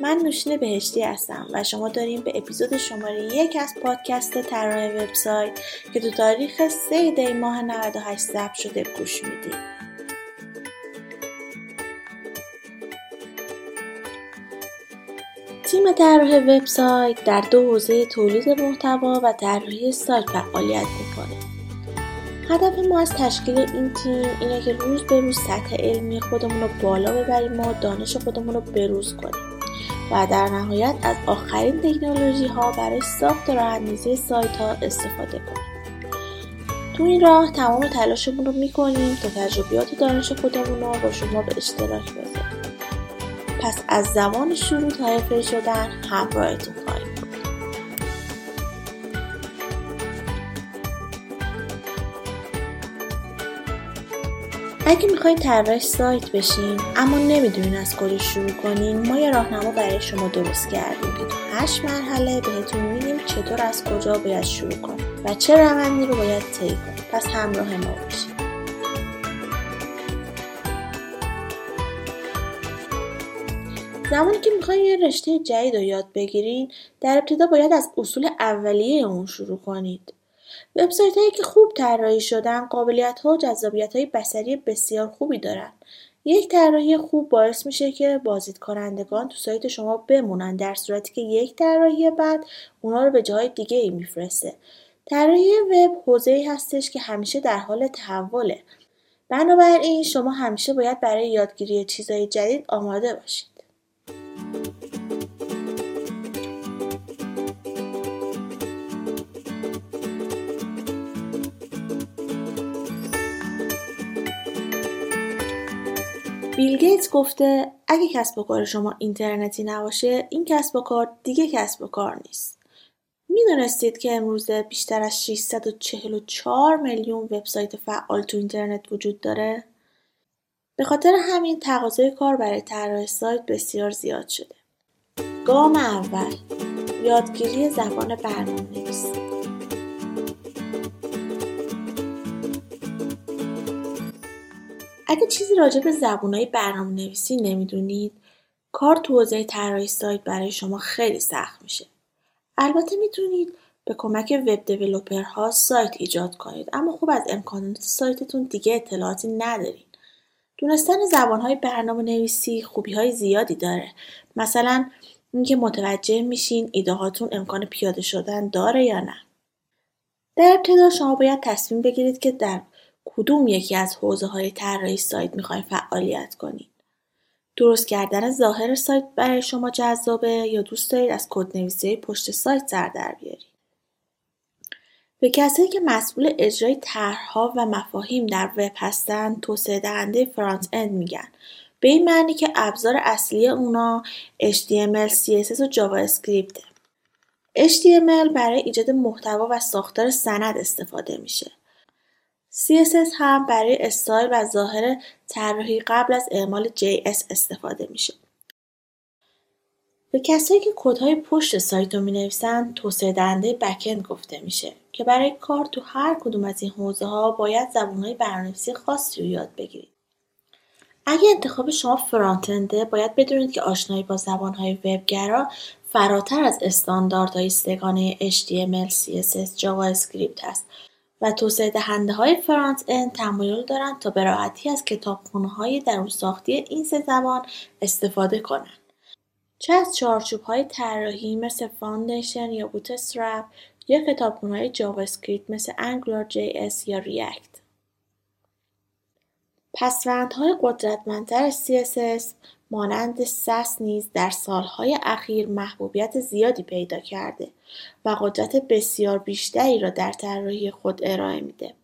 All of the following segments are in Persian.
من نوشین بهشتی هستم و شما داریم به اپیزود شماره یک از پادکست طراح وبسایت که تو تاریخ 3 دی ماه 98 ضبط شده گوش می‌دید تیم طراح وبسایت در دو حوزه تولید محتوا و طراحی سایت فعالیت می‌کنه. هدف ما از تشکیل این تیم اینه که روز به روز سطح علمی خودمون رو بالا ببریم و دانش خودمون رو بروز کنیم. و در نهایت از آخرین تکنولوژی ها برای ساخت و راهاندازی سایت ها استفاده کنیم. تو این راه تمام تلاشمون رو می‌کنیم تا تجربیات دانش خودمون رو با شما به اشتراک بذاریم. پس از زمان شروع تا شدن همراهتون اگه می‌خواید طراح سایت بشین اما نمی‌دونین از کجا شروع کنین ما یه راهنما برای شما درست کردیم. که تو هشت مرحله بهتون میگیم چطور از کجا باید شروع کنیم و چه روندی رو باید طی کنیم. پس همراه ما باشید زمانی که می‌خواین یه رشته جدید رو یاد بگیرین در ابتدا باید از اصول اولیه اون شروع کنید. وبسایت هایی که خوب طراحی شدن قابلیت ها و جذابیت های بصری بسیار خوبی دارن. یک طراحی خوب باعث میشه که بازدید کنندگان تو سایت شما بمونن در صورتی که یک طراحی بعد اونا رو به جای دیگه ای میفرسته. طراحی وب حوزه ای هستش که همیشه در حال تحوله. بنابراین شما همیشه باید برای یادگیری چیزهای جدید آماده باشید. بیل گیتس گفته اگه کسب و کار شما اینترنتی نباشه این کسب و کار دیگه کسب و کار نیست. می‌دونستید که امروزه بیشتر از 644 میلیون وبسایت فعال تو اینترنت وجود داره؟ به خاطر همین تقاضای کار برای طراح سایت بسیار زیاد شده. گام اول یادگیری زبان برنامه‌نویسی اگه چیزی راجع به زبونهای برنامه نویسی نمی‌دونید کار تو حوزه طراحی سایت برای شما خیلی سخت میشه. البته می‌تونید به کمک وب دیولوپرها سایت ایجاد کنید اما خوب از امکانات سایتتون دیگه اطلاعاتی ندارین. دونستن زبانهای برنامه نویسی خوبی های زیادی داره. مثلا اینکه متوجه میشین ایده هاتون امکان پیاده شدن داره یا نه. در ابتدا شما باید تصمیم بگیرید که در کدوم یکی از حوزه های طراحی سایت می‌خواین فعالیت کنید درست کردن ظاهر سایت برای شما جذابه یا دوست دارید از کدنویسی پشت سایت سر در بیارید به کسایی که مسئول اجرای طرحها و مفاهیم در وب هستند توسعه دهنده فرانت اند میگن به این معنی که ابزار اصلی اونا HTML, CSS و جاوا اسکریپته. HTML برای ایجاد محتوا و ساختار سند استفاده میشه. CSS هم برای استایل و ظاهر طراحی قبل از اعمال JS استفاده میشه. به کسایی که کدهای پشت سایت رو می‌نویسن توسعه دهنده بکند گفته میشه که برای کار تو هر کدوم از این حوزه ها باید زبانهای برنامه‌نویسی خاصی رو یاد بگیرید. اگه انتخاب شما front-end ه باید بدونید که آشنایی با زبانهای وبگرا فراتر از استانداردهای سه‌گانه HTML، CSS، اسکریپت است و توسعه دهنده های front-end تمایل دارند تا به راحتی از کتابخونه های درون ساختی این سه زبان استفاده کنند. چه از چارچوب های طراحی مثل Foundation یا Bootstrap یا کتابخونه های جاوا اسکریپت مثل AngularJS یا React. پسوندهای قدرتمندتر CSS مانند سس نیز در سالهای اخیر محبوبیت زیادی پیدا کرده و قدرت بسیار بیشتری را در طراحی خود ارائه میده.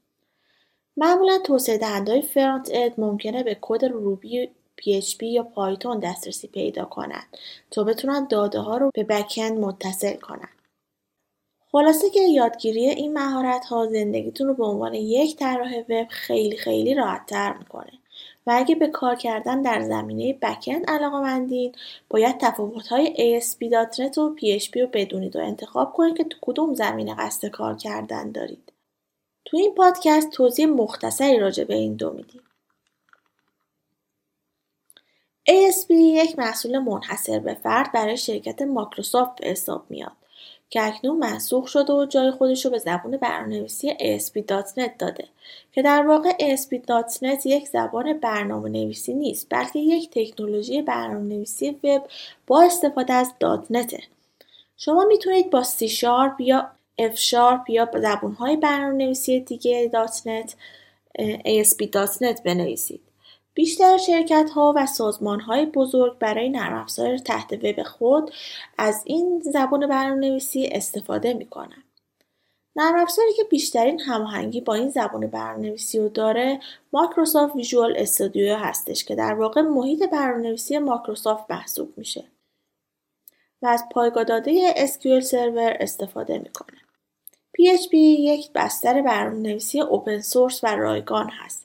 معمولا توسعه دهندهای فرانت اند ممکنه به کد روبی PHP یا پایتون دسترسی پیدا کنند تا بتونن داده ها رو به بکند متصل کنند. خلاصه که یادگیری این مهارت ها زندگیتون رو به عنوان یک طراح وب خیلی خیلی راحت تر می‌کنه و اگه به کار کردن در زمینه بکند علاقه مندین باید تفاوت های ASP.NET و PHP رو بدونید و انتخاب کنید که تو کدوم زمینه قصد کار کردن دارید. تو این پادکست توضیح مختصری راجع به این دو میدیم. ASP یک محصول منحصر به فرد برای شرکت مایکروسافت به حساب میاد که اکنون منسوخ شده و جای خودش رو به زبان برنامه‌نویسی ASP.NET داده. که در واقع ASP.NET یک زبان برنامه نویسی نیست بلکه یک تکنولوژی برنامه نویسی وب با استفاده از .NET شما می‌تونید با C Sharp یا F Sharp یا زبانهای برنامه نویسی دیگه .NET ASP.NET بنویسید. بیشتر ها و های بزرگ برای نرم افزار تحت وب خود از این زبان برنامه‌نویسی استفاده می‌کنن. نرم افزاری که بیشترین هماهنگی با این زبان برنامه‌نویسی رو داره مایکروسافت ویژوال استودیو هستش که در واقع محیط برنامه‌نویسی مایکروسافت محسوب میشه و از پایگاه داده SQL سرور استفاده می‌کنه. PHP یک بستر برنامه‌نویسی اوپن سورس و رایگان هست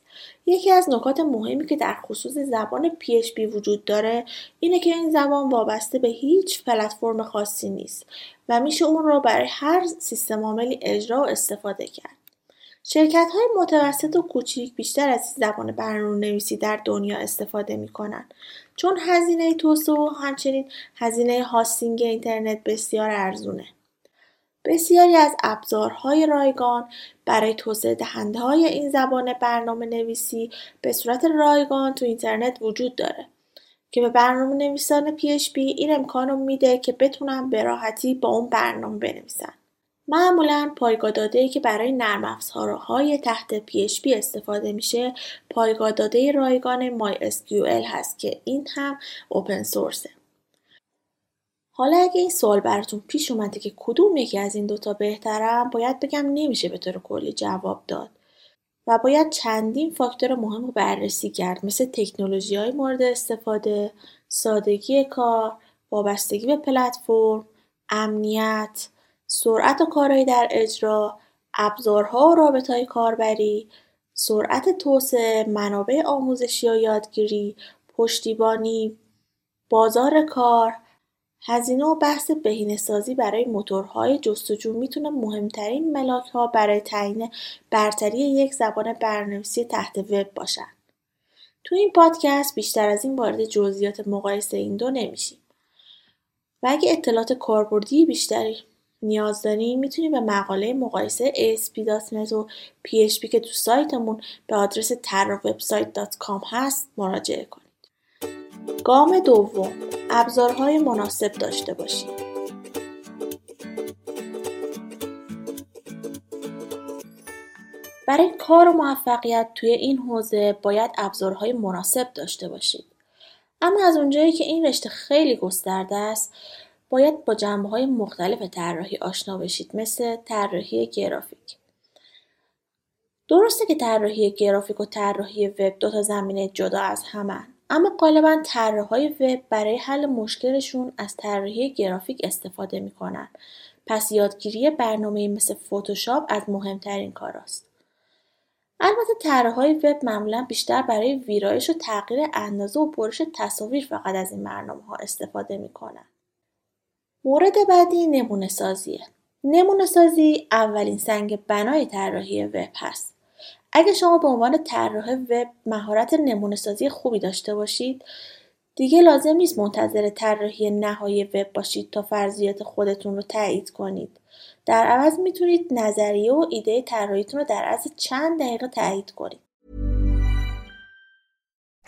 یکی از نکات مهمی که در خصوص زبان PHP وجود داره اینه که این زبان وابسته به هیچ پلتفرم خاصی نیست و میشه اون رو برای هر سیستم عاملی اجرا و استفاده کرد. شرکت های متوسط و کوچیک بیشتر از زبان برنامه نویسی در دنیا استفاده می‌کنن چون هزینه توسعه و همچنین هزینه هاستینگ اینترنت بسیار ارزونه. بسیاری از ابزارهای رایگان برای توسعه دهنده های این زبان برنامه نویسی به صورت رایگان تو اینترنت وجود داره که به برنامه نویسان PHP این امکان رو میده که بتونن به راحتی با اون برنامه بنویسن. معمولا پایگاه داده که برای نرم افزارهای تحت PHP استفاده میشه پایگاه داده رایگان MySQL هست که این هم اوپن سورسه. حالا اگه این سوال براتون پیش اومده که کدوم یکی از این دوتا بهترم باید بگم نمیشه به طور کلی جواب داد. و باید چندین فاکتور مهم رو بررسی کرد مثل تکنولوژی های مورد استفاده، سادگی کار، وابستگی به پلتفرم، امنیت، سرعت و کارهایی در اجرا، ابزارها و رابط های کاربری، سرعت توسعه، منابع آموزشی و یادگیری، پشتیبانی، بازار کار، هزینه و بحث بهینه‌سازی برای موتورهای جستجو می‌تونه مهمترین ها برای تعیین برتری یک زبان برنامه‌نویسی تحت وب باشن. تو این پادکست بیشتر از این وارد جزئیات مقایسه این دو نمیشیم. و اگه اطلاعات کاربردی بیشتری نیاز دارین می‌تونید به مقاله مقایسه ASP.NET و PHP که تو سایتمون به آدرس terrawebsite.com هست مراجعه کنید. گام دوم ابزارهای مناسب داشته باشید. برای کار و موفقیت توی این حوزه باید ابزارهای مناسب داشته باشید. اما از اونجایی که این رشته خیلی گسترده است باید با جنبه های مختلف طراحی آشنا بشید مثل طراحی گرافیک درسته که طراحی گرافیک و طراحی وب دو تا زمینه جدا از همن اما غالبا طراحهای وب برای حل مشکلشون از طراحی گرافیک استفاده می‌کنن. پس یادگیری برنامه مثل فتوشاپ از مهمترین کاراست. البته طراحهای وب معمولا بیشتر برای ویرایش و تغییر اندازه و برش تصاویر فقط از این برنامه ها استفاده می‌کنن. مورد بعدی نمونه سازیه نمونه سازی اولین سنگ بنای طراحی وب هست. اگه شما به عنوان طراح وب مهارت نمونه سازی خوبی داشته باشید دیگه لازم نیست منتظر طراحی نهایی وب باشید تا فرضیات خودتون رو تایید کنید. در عوض می‌تونید نظریه و ایده طراحیتون رو در عرض چند دقیقه تایید کنید.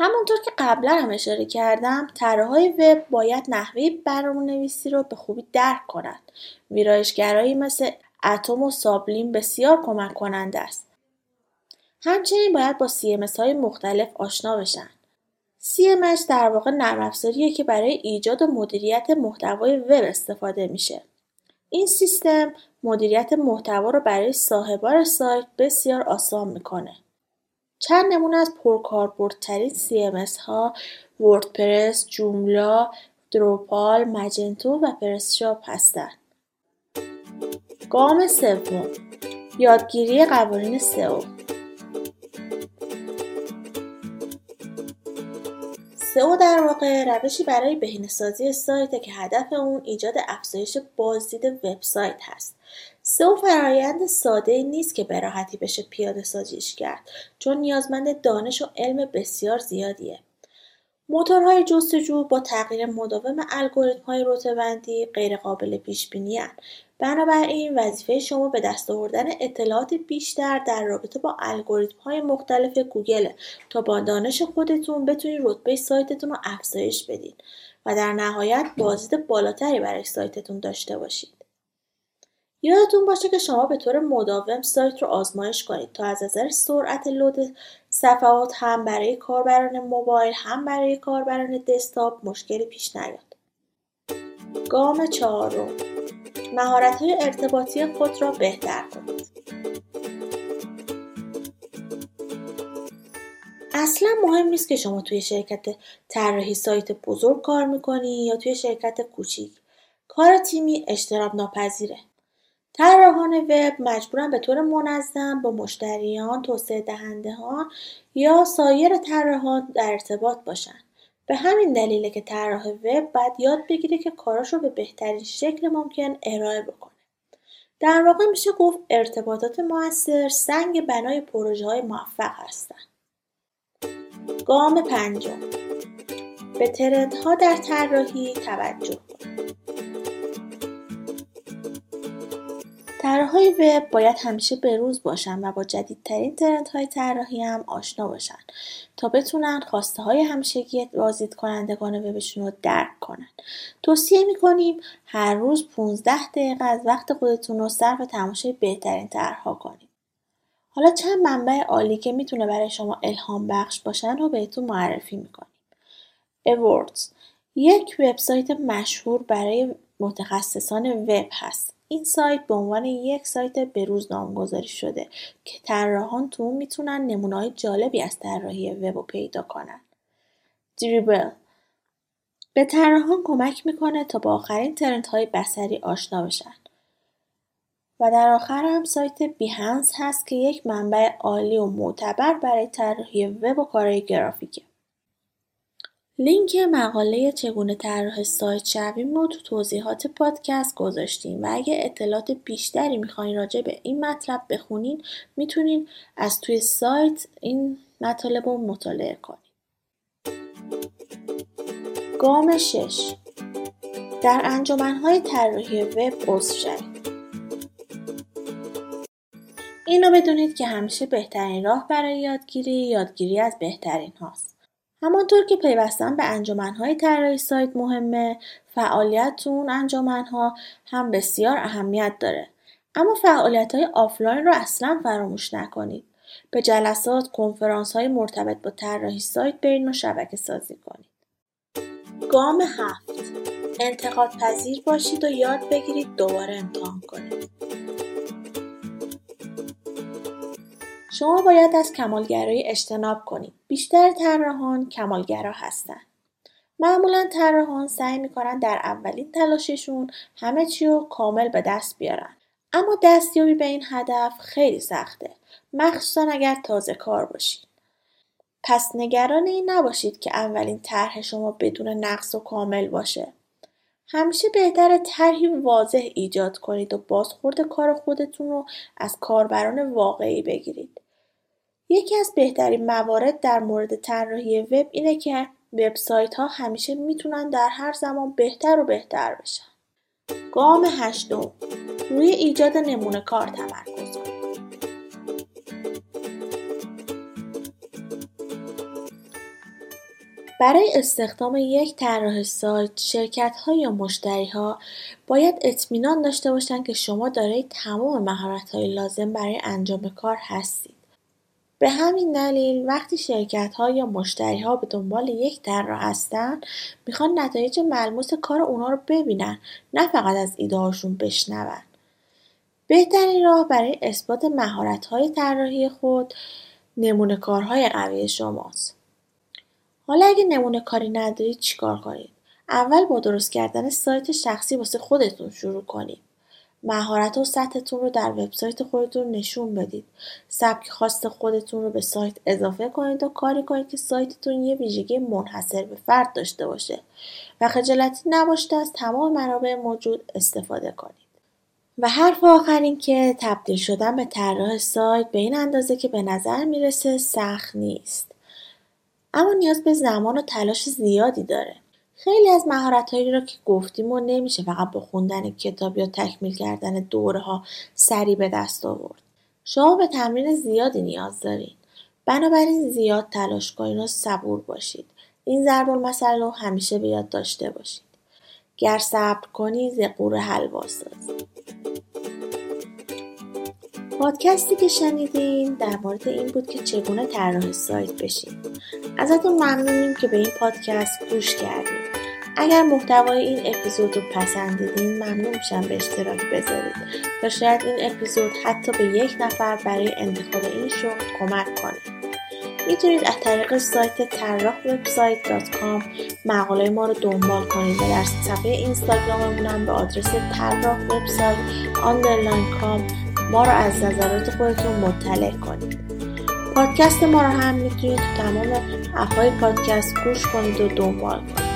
همونطور که قبلا هم اشاره کردم طراحهای وب باید نحوه برنامه نویسی رو به خوبی درک کنند. ویرایشگرایی مثل اتم و سابلیم بسیار کمک کننده است. همچنین باید با CMS های مختلف آشنا بشن. CMS در واقع نرم افزاریه که برای ایجاد و مدیریت محتوای وب استفاده میشه. این سیستم مدیریت محتوا رو برای صاحبان سایت بسیار آسان می‌کنه. چند نمونه از پرکاربردترین CMS ها وردپرس، جوملا، دروپال، مجنتو و پرسشاپ هستند. گام سوم یادگیری قوانین سئو سئو در واقع روشی برای بهینه‌سازی سایته که هدف اون ایجاد افزایش بازدید وبسایت هست. سئو فرایند ساده نیست که به راحتی بشه پیاده سازیش کرد چون نیازمند دانش و علم بسیار زیادیه. موتورهای جستجو با تغییر مداوم الگوریتم‌های رتبه‌بندی غیرقابل پیش‌بینی بنابراین وظیفه شما به دست آوردن اطلاعات بیشتر در رابطه با الگوریتم‌های مختلف گوگل تا با دانش خودتون بتونید رتبه سایتتون رو افزایش بدین و در نهایت بازدید بالاتری برای سایتتون داشته باشید. یادتون باشه که شما به طور مداوم سایت رو آزمایش کنید تا از نظر سرعت لود صفحات هم برای کاربران موبایل هم برای کاربران دسکتاپ مشکلی پیش نیاد. گام چهارم مهارت‌های ارتباطی خود را بهتر کنید. اصلا مهم نیست که شما توی شرکت طراحی سایت بزرگ کار می‌کنی یا توی شرکت کوچیک. کار تیمی اجتناب ناپذیره. طراحان وب مجبورن به طور منظم با مشتریان، توسعه دهندهان یا سایر طراحان در ارتباط باشن. به همین دلیله که طراح وب باید یاد بگیره که کاراش رو به بهترین شکل ممکن ارائه بکنه. در واقع میشه گفت ارتباطات موثر سنگ بنای پروژه های موفق هستن. گام پنجم به ترندها در طراحی توجه کنید. طراحهای وب باید همیشه بروز باشن و با جدیدترین ترندهای طراحی هم آشنا باشن تا بتونن خواسته های همیشگی بازدید کنندگان وبشون رو درک کنن. توصیه می‌کنیم هر روز 15 دقیقه از وقت خودتون رو صرف تماشای بهترین طرحها کنید. حالا چند منبع عالی که می‌تونه برای شما الهام بخش باشن رو بهتون معرفی می‌کنیم. Awards یک وبسایت مشهور برای متخصصان وب هست. این سایت به عنوان یک سایت بروز نامگذاری شده که طراحان تو اون می‌تونن نمونه‌های جالبی از طراحی وب رو پیدا کنن. دریبل به طراحان کمک می‌کنه تا با آخرین ترندهای بصری آشنا بشن. و در آخر هم سایت بیهنس هست که یک منبع عالی و معتبر برای طراحی وب و کارهای گرافیکه. لینک مقاله چگونه طراح سایت شویم رو تو توضیحات پادکست گذاشتیم و اگه اطلاعات بیشتری می‌خواین راجع به این مطلب بخونین می‌تونین از توی سایت این مطالب رو مطالعه کنین. گام شش در انجمنهای طراحی وب عضو شوید. اینو بدونید که همیشه بهترین راه برای یادگیری یادگیری از بهترین هاست. همانطور که پیوستن به انجمنهای طراحی سایت مهمه فعالیت تو اون انجمنها هم بسیار اهمیت داره. اما فعالیت های آفلاین رو اصلا فراموش نکنید. به جلسات کنفرانس های مرتبط با طراحی سایت برین و شبکه سازی کنید. گام هفت. انتقاد پذیر باشید و یاد بگیرید دوباره امتحان کنید. شما باید از کمالگرایی اجتناب کنید. بیشتر طراحان کمالگرا هستند. معمولا طراحان سعی می‌کنن در اولین تلاششون همه چی رو کامل به دست بیارن. اما دستیابی به این هدف خیلی سخته. مخصوصا اگر تازه کار باشید. پس نگران این نباشید که اولین طرح شما بدون نقص و کامل باشه. همیشه بهتره طرحی واضح ایجاد کنید و بازخورد کار خودتون رو از کاربران واقعی بگیرید. یکی از بهترین موارد در مورد طراحی وب اینه که وبسایت ها همیشه می‌تونن در هر زمان بهتر و بهتر بشن. گام هشتم روی ایجاد نمونه کار تمرکز کنید. برای استخدام یک طراح سایت شرکت ها یا مشتری ها باید اطمینان داشته باشند که شما دارای تمام مهارت های لازم برای انجام کار هستید. به همین دلیل وقتی شرکت ها یا مشتری ها به دنبال یک طراح هستن می‌خوان نتایج ملموس کار اونا رو ببینن نه فقط از ایده هاشون بشنون. بهترین راه برای اثبات مهارت های طراحی خود نمونه کارهای قوی شماست. حالا اگه نمونه کاری ندارید چیکار کنید؟ اول با درست کردن سایت شخصی واسه خودتون شروع کنید. مهارت و سطحتون رو در وبسایت خودتون نشون بدید. سبک خواست خودتون رو به سایت اضافه کنید و کاری کنید که سایتتون یه ویژگی منحصر به فرد داشته باشه و خجالتی نباشته از تمام منابع موجود استفاده کنید. و حرف آخر این که تبدیل شدن به طراح سایت به این اندازه که به نظر می‌رسه سخت نیست. اما نیاز به زمان و تلاش زیادی داره. خیلی از مهارتهایی را که گفتیم و نمیشه فقط با خوندن کتاب یا تکمیل کردن دوره ها سریع به دست آورد. شما به تمرین زیادی نیاز دارین. بنابراین زیاد تلاش کنید و صبور باشید. این ضرب المثل رو همیشه به یاد داشته باشید. گر صبر کنی ز قور حلوا پادکستی که شنیدین در مورد این بود که چگونه طراح سایت بشین ازتون ممنونیم که به این پادکست گوش کردید اگر محتوای این اپیزود رو پسندیدین ممنون میشم به اشتراک بذارید. تا شاید این اپیزود حتی به یک نفر برای انتخاب این شغل کمک کنه. می‌تونید از طریق سایت طراح وبسایت مقاله ما رو دنبال کنید و در صفحه اینستاگراممون به آدرس طراح وبسایت underline com ما رو از نظرات خودتون مطلع کنید. پادکست ما رو هم می‌تونید تو تمام اپهای پادکست گوش کنید و دنبال کنید.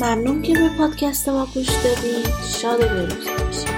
ممنون که به پادکست ما گوش دادید شاد و بروز باشید